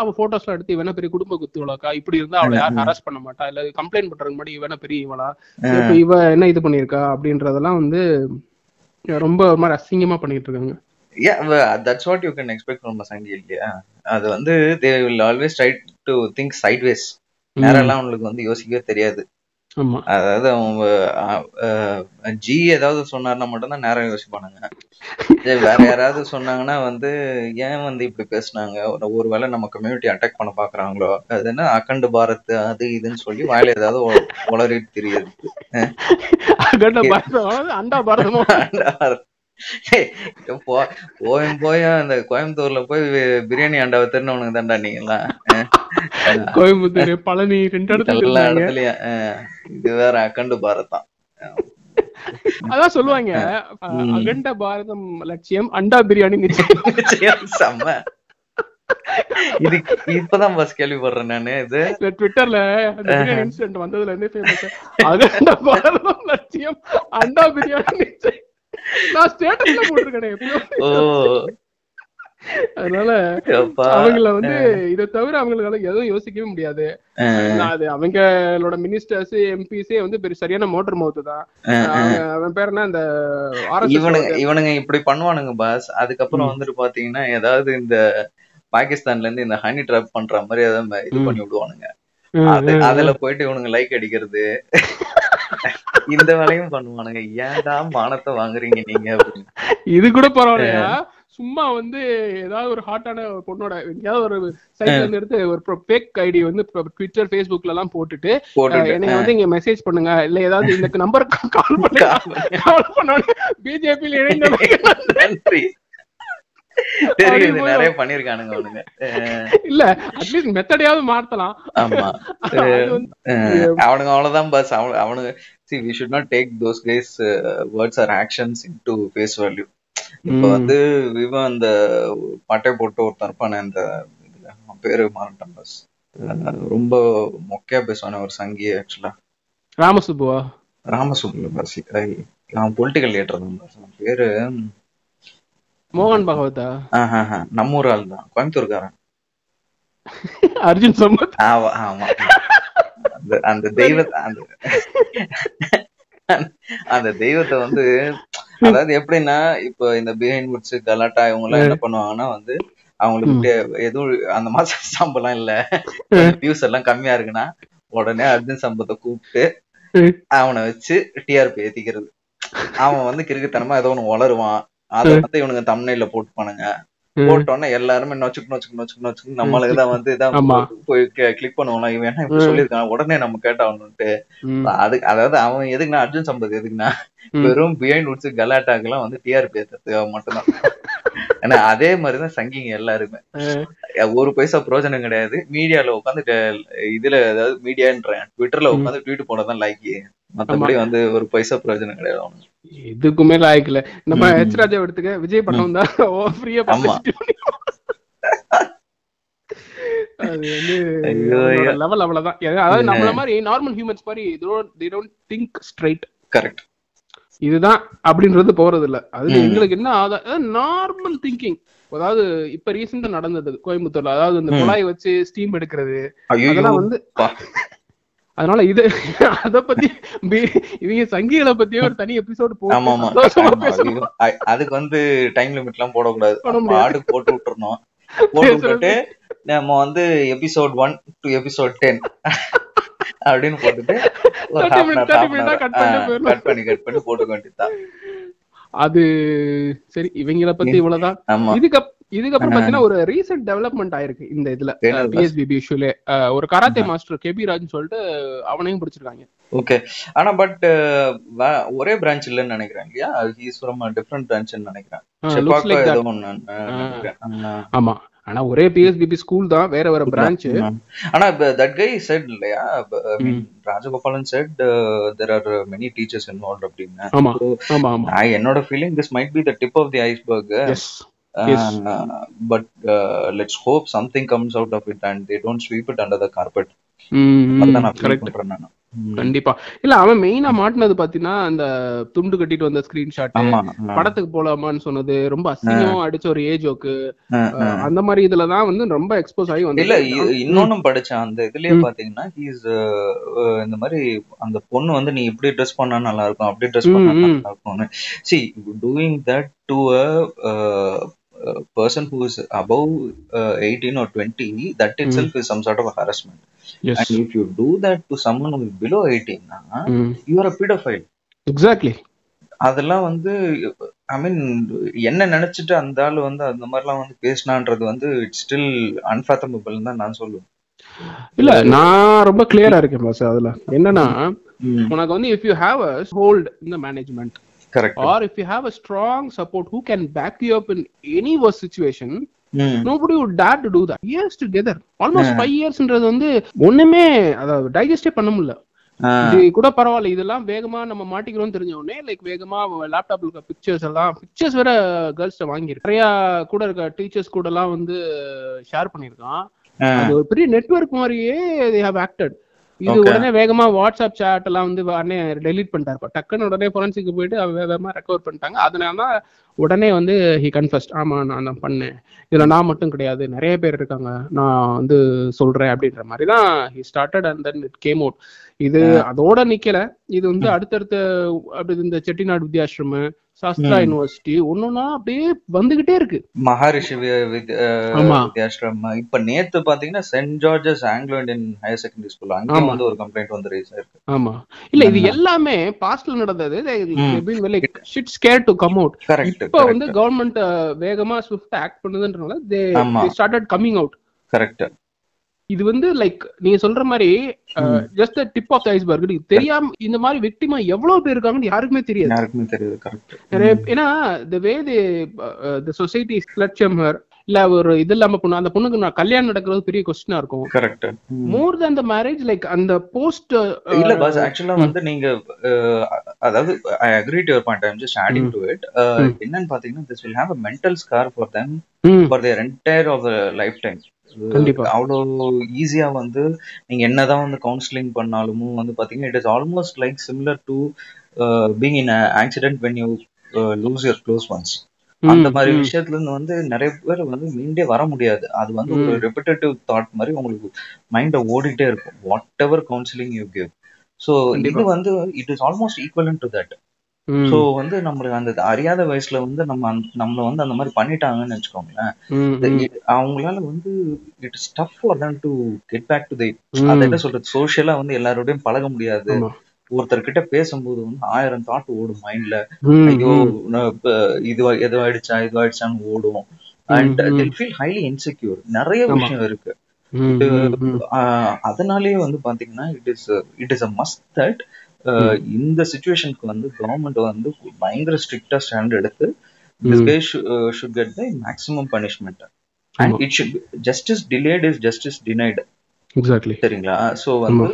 A: அவ போட்டோஸ்ல எடுத்து இவன பெரிய குடும்ப குத்து இவளாக்கா இப்படி இருந்தா அவளை யாரும் ஹராஸ் பண்ண மாட்டா. இல்ல கம்ப்ளைண்ட் பண்றதுக்கு முன்னாடி இவன பெரிய இவளா? இப்ப இவ என்ன இது பண்ணிருக்கா அப்படின்றதெல்லாம் வந்து ரொம்ப ஒரு மாதிரி அசிங்கமா பண்ணிட்டு இருக்காங்க.
B: That's what you can expect from Sanghi இல்லையா? அது வந்து they will always try to think sideways நேரெல்லாம் அவங்களுக்கு வந்து யோசிக்கவே தெரியாது. அதாவது அவங்க ஜி ஏதாவது சொன்னார்னா மட்டும்தான் நேரம் யோசிப்பானுங்க. வேற யாராவது சொன்னாங்கன்னா வந்து ஏன் வந்து இப்படி பேசுனாங்க? ஒரு- ஒருவேளை நம்ம கம்யூனிட்டி அட்டாக் பண்ண பாக்குறாங்களோ? அது என்ன அக்கண்டு பாரத் அது இதுன்னு சொல்லி வாயில ஏதாவது உளறிட்டு தெரியுது
A: அகண்ட பாரதம்? அண்டா பாரதமோ
B: போயும் போய் அந்த கோயம்புத்தூர்ல போய் பிரியாணி அண்டாவை திருநவனுக்கு தான்டா நீங்களாம் அஹ்
A: கோயம்புத்தூர் பழனி ரெண்டு இடத்துல
B: எல்லா இடத்துலயும் இது வேற அக்கண்டு பாரத் தான்
A: அதான் சொல்லுவாங்க. அகண்ட பாரதம் லட்சியம் அண்டா பிரியாணி நிச்சயம்.
B: செம்ம. இது இப்பதான் பஸ் கேள்விப்படுறேன் நானு இது.
A: ட்விட்டர்ல இன்சிடென்ட் வந்ததுல இருந்து அகண்ட பாரதம் லட்சியம் அண்டா பிரியாணி நிச்சயம். நான் ஸ்டேட்டஸ்ல போட்டிருக்கேன்
B: ஓ.
A: அதனால அவங்கள வந்து இதை தவிர அவங்களால எதுவும் யோசிக்கவே முடியாது. அது அவங்களோட மினிஸ்டர்ஸ் எம்பிஸே வந்து பெரிய சரியான மோட்டர் மவுத் தான். அவன் பேர் என்ன? இந்த
B: இவனுங்க இவனுங்க இப்படி பண்ணுவானுங்க பாஸ் அதுக்கப்புறம் வந்துட்டு பாத்தீங்கன்னா ஏதாவது இந்த பாகிஸ்தான்ல இருந்து இந்த ஹனி ட்ராப் பண்ற மாதிரி ஏதாவது இது பண்ணி விடுவானுங்க. அது அதுல போயிட்டு இவனுங்க லைக் அடிக்கிறது. இந்த வேலையும் பண்ணுவானுங்க. ஏன்டா மானத்தை வாங்குறீங்க நீங்க அப்படின்னு.
A: இது கூட பரவாயில்லையா? சும்மா வந்து ஏதாவது ஒரு ஹாட்டான பொண்ணோட எங்கேயாவது ஒரு சைட்ல இருந்து எடுத்து ஒரு ஃபேக் ஐடி வந்து ட்விட்டர் ஃபேஸ்புக்ல எல்லாம் போட்டுட்டு என்னைய வந்து இங்க மெசேஜ் பண்ணுங்க. இல்ல ஏதாவது இந்த நம்பருக்கு கால் பண்ணுங்க கால் பண்ணோட பிஜேபியில் இணைந்த
B: நன்றி. தெரியுது நிறைய பண்ணிருக்கானுங்க அவனுங்க.
A: இல்ல அட்லீஸ்ட் மெத்தடையாவது மாத்தலாம்.
B: ஆமா. அவனுங்க அவ்வளவுதான் பஸ் அவனு அவனுங்க we should not take those guys uh, words or actions into face value. இப்ப. வந்து இவன் அந்த பட்டை போட்டு ஒருத்தன் இருப்பானே அந்த பேரு மாறட்டான் பஸ் ரொம்ப மொக்கையா பேசுவானே ஒரு சங்கி ஆக்சுவலா
A: ராமசுப்புவா?
B: ராமசுப்ல பஸ் அவன் பொலிட்டிக்கல் லீடர் தான் பேரு
A: மோகன் பகவதா
B: நம்ம ஊர் ஆள் தான். கோயம்புத்தூர்காரன்.
A: அர்ஜுன் சம்பத்
B: ஆமா ஆமா. அந்த தெய்வ அந்த அந்த தெய்வத்தை வந்து அதாவது எப்படின்னா இப்போ இந்த பிஹைண்ட் வுட்ஸ் கலாட்டா இவங்க எல்லாம் என்ன பண்ணுவாங்கன்னா வந்து அவங்களுக்கு எதுவும் அந்த மாசம் சம்பளம் இல்ல. வியூஸ் எல்லாம் கம்மியா இருக்குன்னா உடனே அர்ஜுன் சம்பத்தை கூப்பிட்டு அவனை வச்சு டிஆர்பி ஏத்திக்கிறது. அவன் வந்து கிறுக்குத்தனமா ஏதோ ஒண்ணு வளருவான். அதை வந்து இவனுங்க தமிழ்ல போட்டுப்பானுங்க. போட்டோன்னே எல்லாருமே நொச்சுக்கு நொச்சுக்கு நொச்சுக்கு நொச்சுக்கு நம்மளுக்கு தான் வந்து இதான். போய் கிளிக் பண்ணுவோம்ல இவன் என்ன இப்படி சொல்லியிருக்கான்? உடனே நம்ம கேட்டாவணும்ட்டு
A: ம்.
B: அது அதாவது அவன் எதுக்குன்னா அர்ஜுன் சம்பத் எதுக்குன்னா. வெறும் பிஹைண்ட் உட்ஸ் கலாட்டாக்கு எல்லாம் வந்து டிஆர்பி ஏத்துறதுக்கு மட்டும்தான். ஏன்னா அதே மாதிரிதான் சங்கிங்க எல்லாருமே. ஒரு பைசா பிரயோஜனம் கிடையாது. மீடியால உட்காந்து இதுல அதாவது மீடியான்றேன். ட்விட்டர்ல உட்காந்து ட்வீட் போனதான் லைக் மத்தபடி வந்து ஒரு பைசா பிரயோஜனம் கிடையாது அவனுக்கு.
A: இதுக்குமே லாய்க்கல நம்ம. ஹெச் ராஜா எடுத்துக்க. விஜய் படம் தான் ஃப்ரீயா. அது வந்து. லெவல் அவ்வளவுதான். அதாவது நம்மள மாதிரி நார்மல் ஹியூமன்ஸ் மாதிரி திங்க் ஸ்ட்ரைட்
B: கரெக்ட்
A: இதுதான் அப்படின்றது போறது இல்ல அது. எங்களுக்கு என்ன ஆதா நார்மல் திங்கிங் அதாவது இப்ப ரீசெண்டா நடந்தது கோயம்புத்தூர்ல. அதாவது இந்த. குழாய் வச்சு ஸ்டீம் எடுக்கிறது. அதெல்லாம் வந்து. அதனால இது அத பத்தி இவங்க சங்கிகளை பத்தியே ஒரு தனி எபிசோடு
B: அ- அதுக்கு வந்து டைம் லிமிட் எல்லாம் போடக்கூடாது. ஆடு போட்டு விட்டுறணும். போட்டு விட்டுட்டு நம்ம வந்து episode one to episode ten அப்படின்னு போட்டுட்டு ஒரு
A: 30
B: half an
A: minute,
B: hour,
A: 30
B: half an
A: minute
B: hour,
A: cut பண்ணிட்டு
B: ஆ,
A: போயிடலாம்.
B: cut பண்ணி கட் பண்ணி போட்டுக்க வேண்டியதுதான்.
A: அது சரி இவங்கள பத்தி இவ்வளவுதான். இதுக்கு இதுக்கப்புறம் பாத்தீங்கன்னா ஒரு ரீசெண்ட் டெவலப்மெண்ட் ஆயிருக்கு இந்த இதுல? பிஎஸ்பிபி இஷ்யூல ஒரு கராத்தே மாஸ்டர் கேபி ராஜ்னு சொல்லிட்டு அவனையும் பிடிச்சிருக்காங்க.
B: ஓகே. ஆனா பட் ஒரே பிரான்ச் இல்லைன்னு நினைக்கிறேன் இல்லையா? ஹீஸ் ஃப்ரம் டிஃப்ரெண்ட் பிரான்ச்னு நினைக்கிறேன்.
A: ஆமா. ஆனா ஒரே பிஎஸ்பிபி ஸ்கூல் தான் வேற வேற பிரான்ச்.
B: ஆனா தட் கை செட் இல்லையா? Rajagopalan said there are many teachers involve அப்படின்னு. என்னோட feeling this
A: might be
B: the tip of the iceberg out of it and they don't sweep it under the carpet அதான் நான் feel
A: correct
B: பண்றேன் நான். ம்.
A: கண்டிப்பா. இல்ல அவன் மெயினா மாட்டினது பாத்தீங்கன்னா அந்த துண்டு கட்டிட்டு வந்த ஸ்கிரீன்ஷாட் படத்துக்கு போலாமான்னு சொன்னது. ரொம்ப அசிங்கமா அடிச்ச ஒரு ஏஜோக்கு
B: ஆ, ஆ.
A: அந்த மாதிரி இதுலதான் வந்து ரொம்ப எக்ஸ்போஸ் ஆகி
B: இல்ல
A: வந்து
B: இ- இன்னொன்னும் படிச்சேன். அந்த இதுலயே பாத்தீங்கன்னா ஹீஸ் இந்த மாதிரி அந்த பொண்ணு வந்து நீ இப்படி ட்ரெஸ் பண்ணா நல்லா இருக்கும் அப்படி ட்ரெஸ் பண்ணா. நல்லா இருக்கும்னு. See doing that to a person who is above uh, 18 or 20 that itself is some sort of a harassment. And if you do that to someone who is below 18 na, you are a pedophile.
A: Exactly
B: அதெல்லாம் வந்து I மீன் என்ன நினைச்சிட்டு அந்த ஆள் வந்து அந்த மாதிரிலாம் வந்து பேசினான்றது வந்து இட்ஸ் ஸ்டில் அன்ஃபாத்தமபிள் தான் நான் சொல்லுவேன்.
A: இல்ல நான் ரொம்ப கிளியரா இருக்கேன் பாஸ் அதுல. என்னன்னா உனக்கு வந்து if you have a hold இந்த management
B: correct
A: or if you have a strong support who can back you up in any worse situation nobody would dare to do that. Years together. Almost five இயர்ஸ்ன்றது வந்து ஒண்ணுமே அதாவது டைஜஸ்டே பண்ண முடியல. இது கூட பரவாயில்ல. இதெல்லாம் வேகமா நம்ம மாட்டிக்கிறோம் தெரிஞ்ச உடனே லைக் வேகமா லேப்டாப்ல இருக்க பிக்சர்ஸ் எல்லாம் பிக்சர்ஸ் வேற கேர்ள்ஸ் வாங்கியிருக்கு. நிறைய கூட இருக்க டீச்சர்ஸ் கூட எல்லாம் வந்து ஷேர் பண்ணிருக்கான் அது ஒரு பெரிய நெட்வொர்க் மாதிரியே they have acted. இது. உடனே வேகமா வாட்ஸ்அப் chat எல்லாம் வந்து உடனே டெலீட் பண்ணிட்டாரு. டக்குன்னு உடனே ஃபொரன்சிக்கு போயிட்டு வேகமா ரெக்கவர் பண்ணிட்டாங்க. அதனால தான் உடனே வந்து ஹி கன்ஃபஸ்ட் ஆமா நான் தான் பண்ணேன். இதுல நான் மட்டும் கிடையாது. நிறைய பேர் இருக்காங்க. நான் வந்து சொல்றேன் அப்படின்ற மாதிரி தான் he started and then it came out இது அதோட நிக்கல. இது வந்து அடுத்தடுத்த அப்படி இந்த செட்டிநாடு வித்யாசிரம சாஸ்திரா யூனிவர்சிட்டி ஒன்னொன்னா அப்படியே வந்துகிட்டே இருக்கு.
B: மகாரிஷி வி- வித்- அஹ்,
A: ஆமா.
B: வித்யாஸ்ரம் இப்ப நேத்து பாத்தீங்கன்னா saint George's Anglo Indian higher secondary school
A: ஆமா.
B: வந்து ஒரு கம்ப்ளைண்ட் வந்து ரேஸ் ஆயிருக்கு.
A: ஆமா. இல்ல இது எல்லாமே பாஸ்ட்ல நடந்தது. Shit scared to come out
B: correct
A: இப்ப வந்து கவர்மெண்ட் வேகமா swift act பண்ணுதுன்றனால
B: they.
A: Started coming out
B: correct
A: இது வந்து லைக் நீங்க சொல்ற மாதிரி ஜஸ்ட் டிப் ஆஃப் ஐஸ்பர்க் தெரியாம இந்த மாதிரி விக்டிமா எவ்வளவு பேர் இருக்காங்கன்னு யாருக்குமே தெரியாது.
B: யாருக்குமே தெரியுது
A: ஏன்னா த வே த சொசைட்டி ஸ்லட்சம் ஹர் இல்ல ஒரு இது இல்லாம பொண்ணு அந்த பொண்ணுக்கு நான் கல்யாணம் நடக்கிறது பெரிய கொஸ்டினா இருக்கும்.
B: Correct
A: more than the marriage like அந்த போஸ்ட்
B: இல்ல பாஸ் ஆக்சுவலா வந்து நீங்க அதாவது I agree to your point I'm just adding to it என்னன்னு பாத்தீங்கன்னா this will have a mental scar for them for their entire of life time
A: கண்டிப்பா.
B: அவ்வளோ ஈஸியா வந்து நீங்க என்னதான் வந்து கவுன்சிலிங் பண்ணாலும் வந்து பாத்தீங்கன்னா it is almost like similar to being in accident when you lose your close ones அந்த மாதிரி விஷயத்துல இருந்து வந்து நிறைய பேர் வந்து மீண்டே வர முடியாது. அது வந்து ஒரு ரெப்பிட்டேட்டிவ் தாட் மாதிரி உங்களுக்கு மைண்ட ஓடிட்டே இருக்கும். Whatever counselling you give so இது. வந்து it is almost equivalent to that so வந்து நம்மளுக்கு அந்த அறியாத வயசுல வந்து நம்ம நம்மள வந்து அந்த மாதிரி பண்ணிட்டாங்கன்னு வச்சுக்கோங்களேன். it- அவங்களால வந்து it is tough for them to get back to the அதை என்ன சொல்றது? சோஷியலா வந்து எல்லாரோடையும் பழக முடியாது. ஒருத்தர்கிட்ட பேசும்போது வந்து ஆயிரம் தாட் ஓடும் மைண்ட்ல ஐயோ இது எது ஆயிடுச்சா இது ஆயிடுச்சான்னு ஓடும். அண்ட். தில் ஃபீல் ஹைலி இன்செக்யூர் நிறைய. விஷயம் இருக்கு. அதனாலேயே வந்து பாத்தீங்கன்னா it is it is a must that இந்த சுச்சுவேஷனுக்கு வந்து கவர்மெண்ட் வந்து பயங்கர ஸ்ட்ரிக்டா ஸ்டாண்ட் எடுத்து this guy should get the maximum punishment
A: and.
B: It should justice delayed is justice denied
A: exactly
B: சரிங்களா? ஸோ வந்து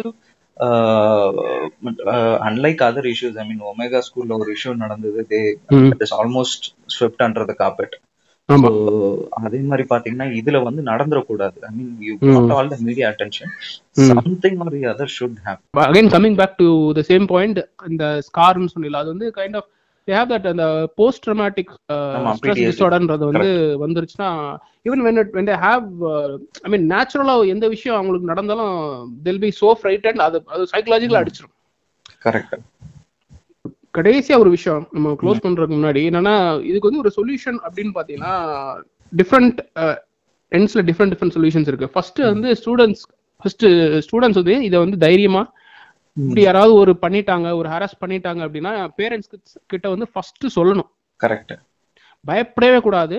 B: unlike other issues I mean Omega ஸ்கூல்ல ஒரு இஷ்யூ நடந்தது. They is almost swift under
A: the
B: so அதே மாதிரி பாத்தீங்கன்னா இதுல வந்து நடந்துடக்கூடாது. I
A: mean
B: you. All the media
A: attention.
B: Something or other should have
A: again coming back to the same point இந்த ஸ்கார்னு சொன்னீங்க அது வந்து kind of they have that அந்த போஸ்ட் ட்ரமாட்டிக் ஸ்ட்ரெஸ். டிசார்டர்ன்றது வந்து வந்துருச்சுன்னா even when it when they have I mean நேச்சுரலா எந்த விஷயம் அவங்களுக்கு நடந்தாலும் they'll be so frightened அது அது சைக்கலாஜிக்கலா அடிச்சிடும்
B: கரெக்ட்
A: கடைசியா ஒரு விஷயம் நம்ம க்ளோஸ் பண்றதுக்கு முன்னாடி என்னன்னா இதுக்கு வந்து ஒரு சொல்யூஷன் அப்படின்னு பாத்தீங்கன்னா டிஃப்ரெண்ட் எண்ட்ஸ்ல டிஃப்ரெண்ட் டிஃப்ரெண்ட் சொல்யூஷன்ஸ் இருக்கு. ஃபர்ஸ்ட் வந்து ஸ்டூடெண்ட்ஸ் ஃபர்ஸ்ட் ஸ்டூடெண்ட்ஸ் வந்து இதை வந்து தைரியமா இப்படி யாராவது ஒரு பண்ணிட்டாங்க ஒரு ஹராஸ் பண்ணிட்டாங்க அப்படின்னா பேரண்ட்ஸ் கிட்ட வந்து ஃபர்ஸ்ட் சொல்லணும்.
B: கரெக்ட்
A: பயப்படவே கூடாது.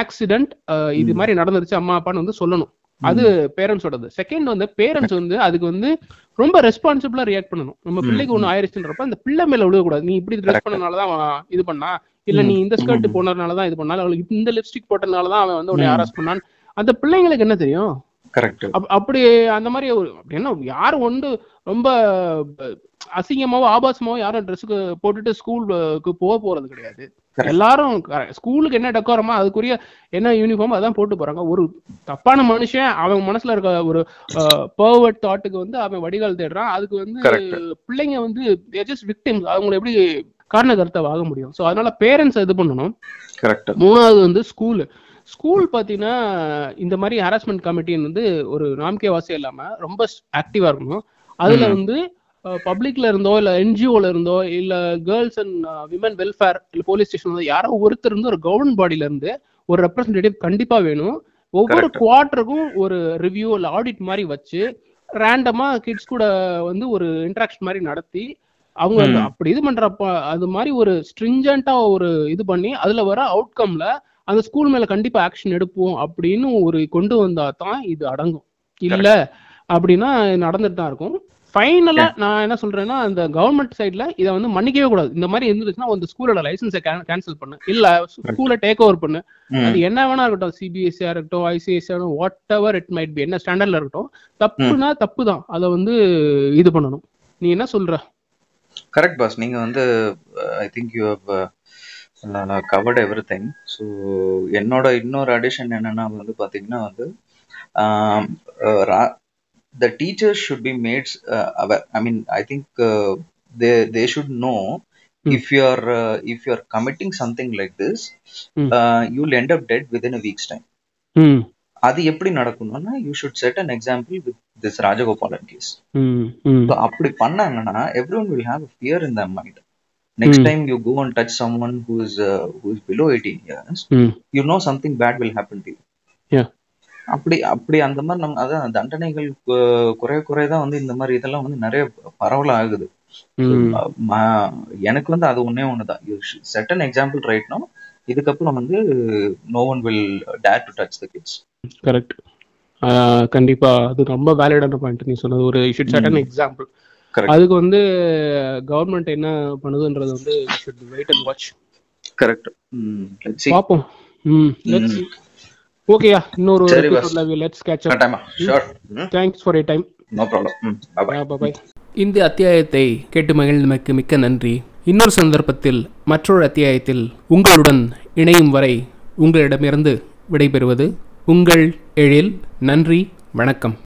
A: ஆக்சிடென்ட் இது மாதிரி நடந்துருச்சு அம்மா அப்பான்னு வந்து சொல்லணும். அது பேரண்ட்ஸோடது செகண்ட் வந்து பேரண்ட்ஸ் வந்து அதுக்கு வந்து ரொம்ப ரெஸ்பான்சிபிளா ரியாக்ட் பண்ணணும். நம்ம பிள்ளைக்கு ஒண்ணு ஆயிருச்சுன்றப்ப அந்த பிள்ளை மேல விழுகக்கூடாது நீ இப்படி ட்ரெஸ் பண்ணனாலதான் இது பண்ணா இல்ல நீ இந்த ஸ்கர்ட் போனதுனாலதான் இது பண்ணா அவளுக்கு இந்த லிப்ஸ்டிக் போட்டதுனாலதான் அவன் வந்து உன்னை ஹராஸ் பண்ணான் அந்த பிள்ளைங்களுக்கு என்ன தெரியும்?
B: கரெக்ட்
A: அப்படி அந்த மாதிரி ஒரு என்ன யாரும் வந்து ரொம்ப அசிங்கமாவோ ஆபாசமாவோ யாரும் ட்ரெஸ்ஸுக்கு போட்டுட்டு ஸ்கூலுக்கு போக போறது கிடையாது. எல்லாரும் ஸ்கூலுக்கு என்ன டெக்கோரமா அதுக்குரிய என்ன யூனிஃபார்ம் அதான் போட்டு போறாங்க. ஒரு தப்பான மனுஷன் அவன் மனசுல இருக்க ஒரு பர்வர்ட் தாட்டுக்கு வந்து அவன் வடிகால் தேடுறான். அதுக்கு வந்து. பிள்ளைங்க வந்து ஜஸ்ட் விக்டிம்ஸ் அவங்களை எப்படி காரண கருத்தை வாங்க முடியும்? ஸோ அதனால பேரண்ட்ஸ் இது பண்ணணும். மூணாவது வந்து ஸ்கூல் ஸ்கூல் பார்த்தீங்கன்னா இந்த மாதிரி ஹராஸ்மெண்ட் கமிட்டின்னு வந்து ஒரு நாம்கே வாசியம் இல்லாம ரொம்ப ஆக்டிவா இருக்கணும். அதுல வந்து பப்ளிக்ல இருந்தோ இல்ல என்ஜிஓல இருந்தோ இல்ல கேர்ள்ஸ் அண்ட் விமன் வெல்ஃபேர் இல்ல போலீஸ் ஸ்டேஷன் யாரோ ஒருத்தர் இருந்து ஒரு கவர்மெண்ட் பாடியில இருந்து ஒரு ரெப்ரஸன்டேட்டிவ் கண்டிப்பா வேணும். ஒவ்வொரு. குவார்டருக்கும் ஒரு ரிவ்யூ இல்ல ஆடிட் மாதிரி வச்சு ரேண்டமா கிட்ஸ் கூட வந்து ஒரு இன்ட்ராக்ஷன் மாதிரி நடத்தி அவங்க அப்படி இது பண்றப்ப அது மாதிரி ஒரு ஸ்ட்ரிஞ்சண்டா ஒரு இது பண்ணி அதுல வர அவுட்கம்ல அந்த ஸ்கூல் மேல கண்டிப்பா ஆக்ஷன் எடுப்போம் அப்படின்னு ஒரு கொண்டு வந்தா தான் இது அடங்கும். இல்ல அப்படின்னா நடந்துட்டு தான் இருக்கும். ஃபைனலா நான் என்ன சொல்றேன்னா அந்த கவர்மெண்ட் சைடுல இதை வந்து மன்னிக்கவே கூடாது. இந்த மாதிரி இருந்துச்சுன்னா அந்த ஸ்கூலோட லைசன்ஸை கேன்சல் பண்ணு. இல்ல ஸ்கூலை டேக் ஓவர் பண்ணு. அது என்ன வேணா இருக்கட்டும் சிபிஎஸ்சியா இருக்கட்டும் ICSE whatever it might be என்ன ஸ்டாண்டர்ட்ல இருக்கட்டும் தப்புனா தப்பு தான். அதை வந்து இது பண்ணணும். நீ என்ன சொல்ற?
B: கரெக்ட் பாஸ் நீங்க வந்து I think you have covered everything so என்னோட இன்னொரு அடிஷன் என்னன்னா வந்து பாத்தீங்கன்னா வந்து the teachers should be made aware I mean I think they they should know if you are if you are committing something like this
A: Hmm.
B: You will end up dead within a week's time
A: hmm
B: அது எப்படி நடக்கணும்னா you should set an example with
A: this Rajagopalan
B: case அப்படி பண்ணாங்கன்னா every one will have fear in the mind next time you go and touch someone below eighteen years
A: hmm
B: you know something bad will happen to
A: Yeah.
B: அப்படி அப்படி அந்த மாதிரி நம்ம அதான் தண்டனைகள் குறைய தான் வந்து இந்த மாதிரி இதெல்லாம் வந்து நிறைய பரவல ஆகுது.
A: ம-
B: எனக்கு வந்து அது ஒண்ணே ஒண்ணுதான். You set an example right no இதுக்கப்புறம் வந்து no one will dare to touch the kids
A: correct கண்டிப்பா. அது ரொம்ப வேலிடான பாயிண்ட் நீ சொன்னது. ஒரு ஷுட் செட் அன் எக்ஸாம்பிள். அதுக்கு வந்து கவர்மெண்ட் என்ன பண்ணுதுன்றது வந்து should wait and watch
B: correct let's
A: பாப்போம். ம் லெட்ஸ் ஓகேயா இன்னொரு. எபிசோட்ல லெட்ஸ் கேட்ச் அப்
B: டைமா sure
A: thanks for your time
B: no problem bye
A: bye
C: இந்த அத்தியாயத்தை கேட்டு மகிழ்ந்தமைக்கு மிக்க நன்றி. இன்னொரு சந்தர்ப்பத்தில் மற்றொரு அத்தியாயத்தில் உங்களுடன் இணையும் வரை உங்களிடமிருந்து விடைபெறுவது உங்கள் எழில். நன்றி வணக்கம்.